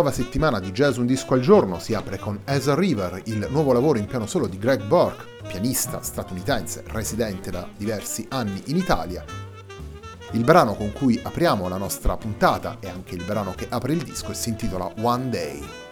Nuova settimana di Jazz Un Disco al Giorno si apre con As a River, il nuovo lavoro in piano solo di Greg Burke, pianista statunitense residente da diversi anni in Italia. Il brano con cui apriamo la nostra puntata e anche il brano che apre il disco si intitola One Day.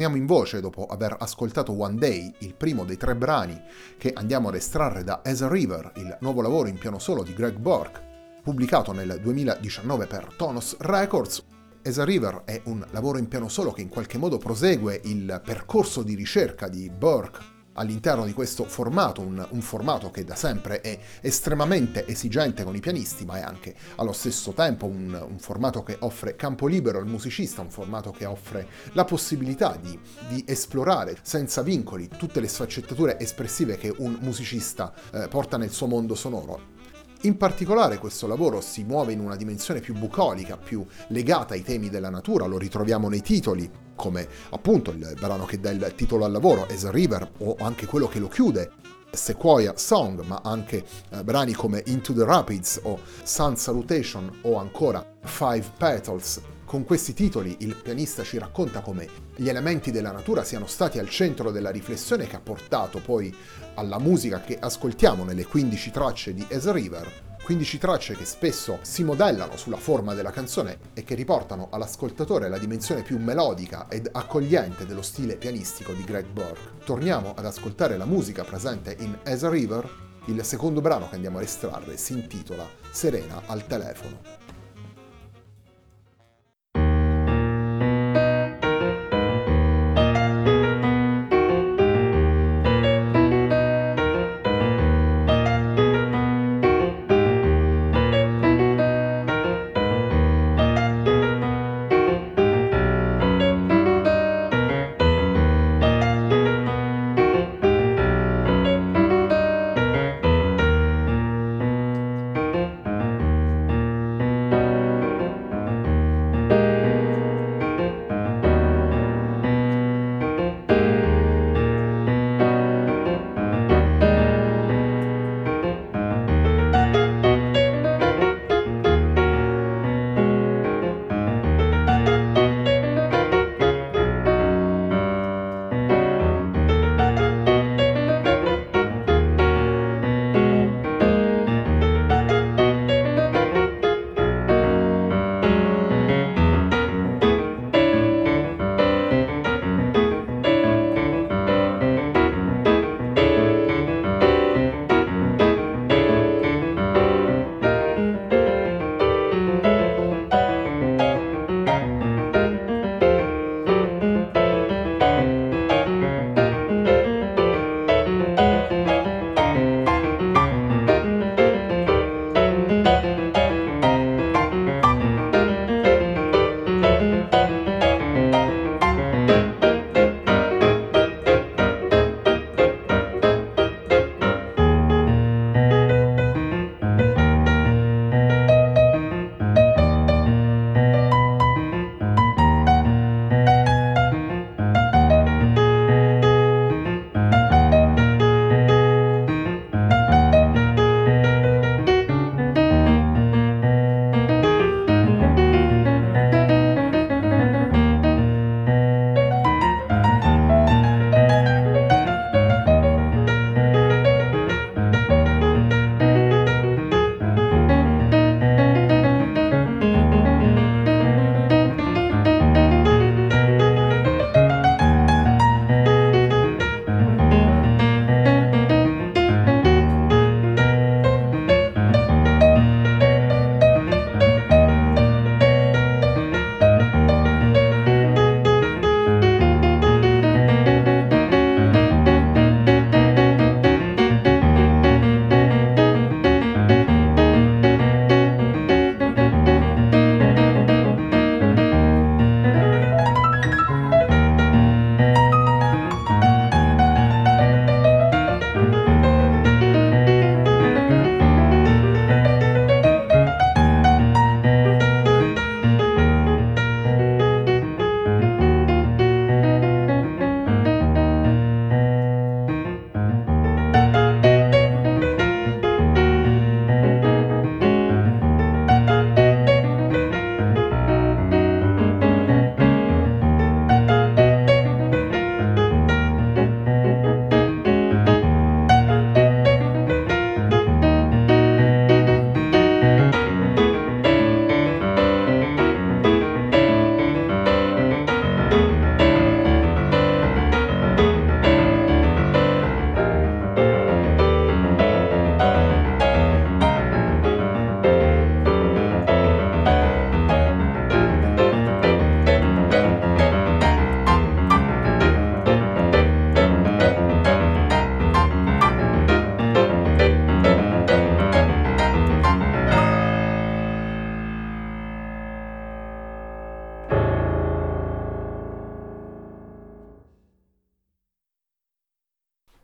Torniamo in voce dopo aver ascoltato One Day, il primo dei tre brani che andiamo ad estrarre da As a River, il nuovo lavoro in piano solo di Greg Burke, pubblicato nel 2019 per Tonos Records. As a River è un lavoro in piano solo che in qualche modo prosegue il percorso di ricerca di Burke all'interno di questo formato, un, un, formato che da sempre è estremamente esigente con i pianisti, ma è anche allo stesso tempo un, un formato che offre campo libero al musicista, un formato che offre la possibilità di, di esplorare senza vincoli tutte le sfaccettature espressive che un musicista eh, porta nel suo mondo sonoro. In particolare questo lavoro si muove in una dimensione più bucolica, più legata ai temi della natura, lo ritroviamo nei titoli, come appunto il brano che dà il titolo al lavoro, As a River, o anche quello che lo chiude, Sequoia Song, ma anche eh, brani come Into the Rapids o Sun Salutation o ancora Five Petals. Con questi titoli il pianista ci racconta come gli elementi della natura siano stati al centro della riflessione che ha portato poi alla musica che ascoltiamo nelle 15 tracce di As River 15 tracce che spesso si modellano sulla forma della canzone e che riportano all'ascoltatore la dimensione più melodica ed accogliente dello stile pianistico di Greg Burke. Torniamo ad ascoltare la musica presente in As River, il secondo brano che andiamo a estrarre si intitola Serena al telefono.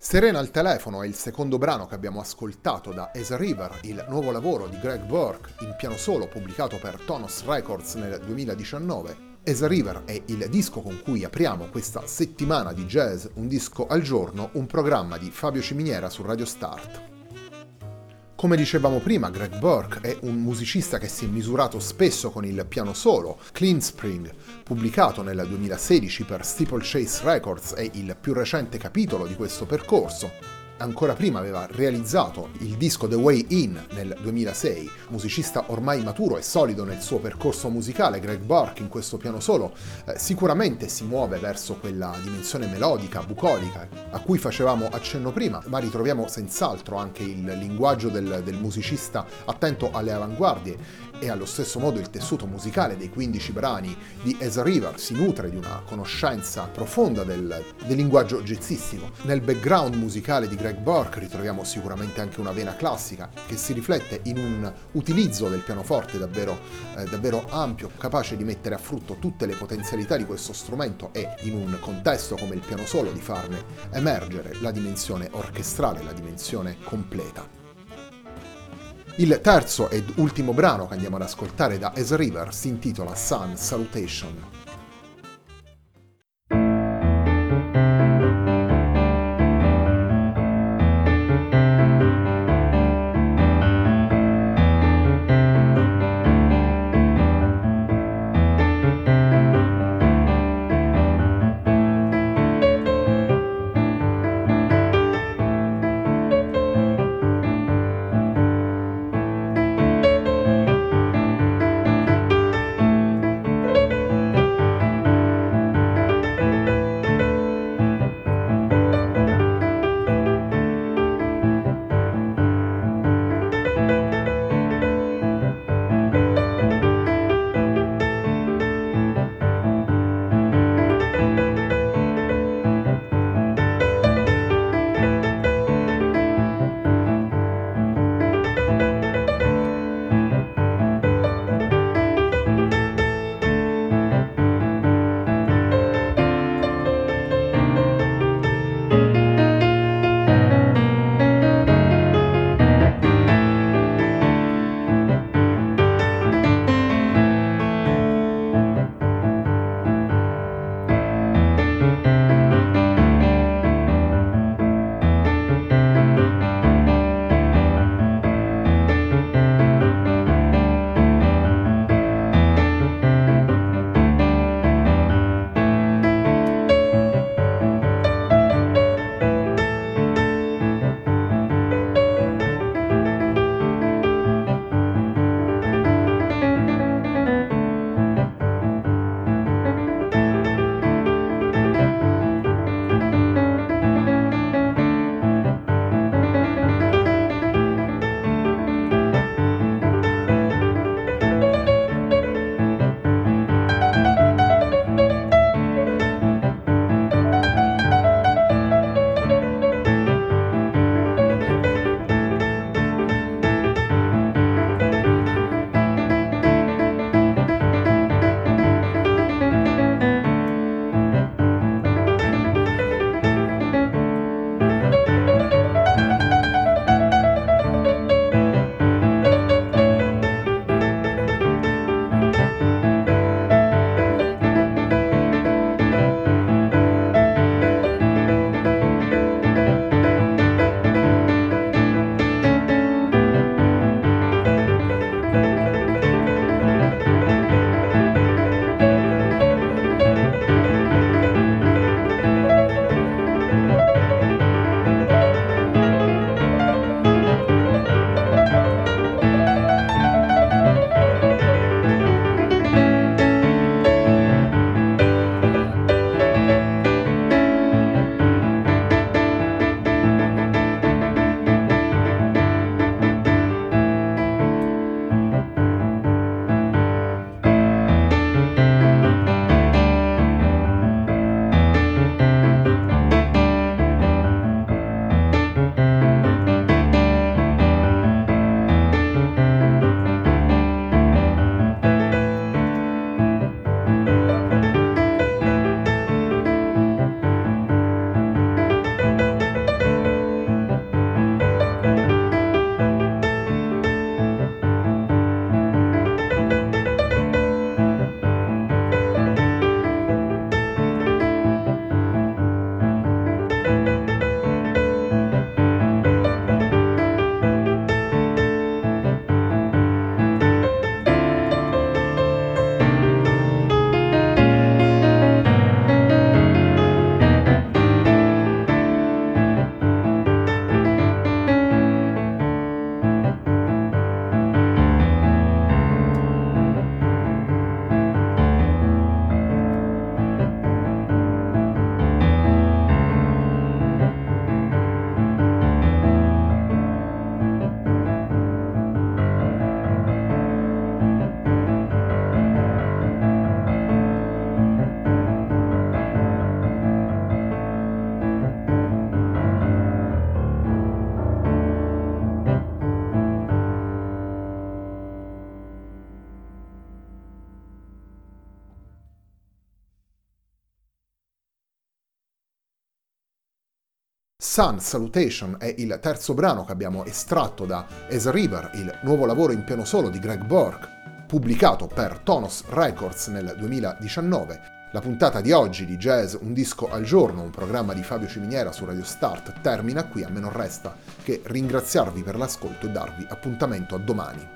Serena al telefono è il secondo brano che abbiamo ascoltato da As River, il nuovo lavoro di Greg Burke in piano solo pubblicato per Tonos Records nel 2019. As River è il disco con cui apriamo questa settimana di jazz, un disco al giorno, un programma di Fabio Ciminiera su Radio Start. Come dicevamo prima, Greg Burke è un musicista che si è misurato spesso con il piano solo. Clean Spring, pubblicato nel 2016 per Steeplechase Records, è il più recente capitolo di questo percorso ancora prima aveva realizzato il disco The Way In nel 2006, musicista ormai maturo e solido nel suo percorso musicale, Greg Burke in questo piano solo eh, sicuramente si muove verso quella dimensione melodica, bucolica, a cui facevamo accenno prima, ma ritroviamo senz'altro anche il linguaggio del, del musicista attento alle avanguardie e allo stesso modo il tessuto musicale dei 15 brani di As a River si nutre di una conoscenza profonda del, del linguaggio jazzistico. Nel background musicale di Greg Burke ritroviamo sicuramente anche una vena classica che si riflette in un utilizzo del pianoforte davvero, eh, davvero ampio, capace di mettere a frutto tutte le potenzialità di questo strumento e in un contesto come il piano solo di farne emergere la dimensione orchestrale, la dimensione completa. Il terzo ed ultimo brano che andiamo ad ascoltare da As River si intitola Sun Salutation. Sun Salutation è il terzo brano che abbiamo estratto da As River, il nuovo lavoro in piano solo di Greg Bork, pubblicato per Tonos Records nel 2019. La puntata di oggi di Jazz Un disco al giorno, un programma di Fabio Ciminiera su Radio Start, termina qui. A me non resta che ringraziarvi per l'ascolto e darvi appuntamento a domani.